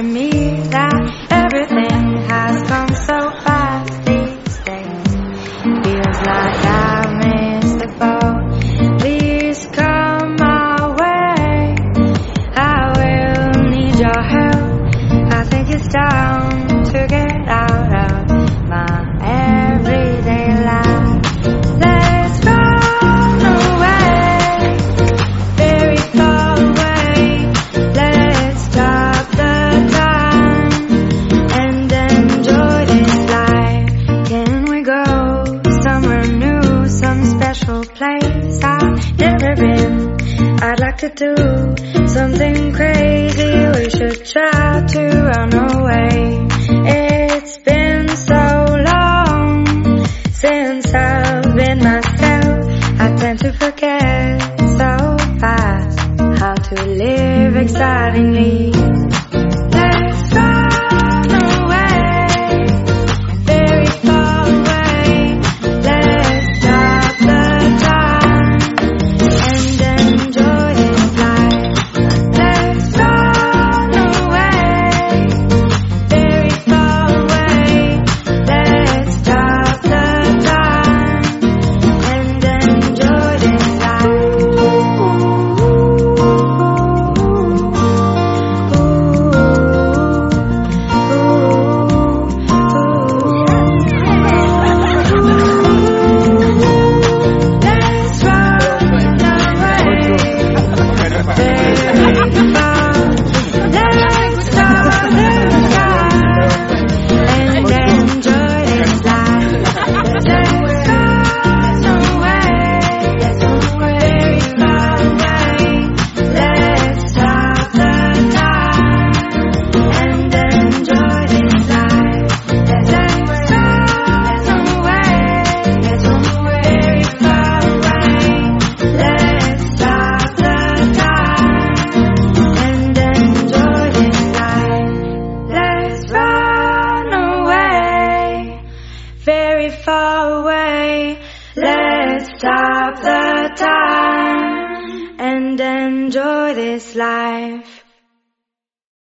to me that everything has come so fast these days. Feels like I missed the boat. Please come my way. I will need your help. I think it's time to get I've never been? I'd like to do something crazy. We should try to run away. It's been so long since I've been myself. I tend to forget so fast how to live excitingly. Very far away. Let's stop the time and enjoy this life.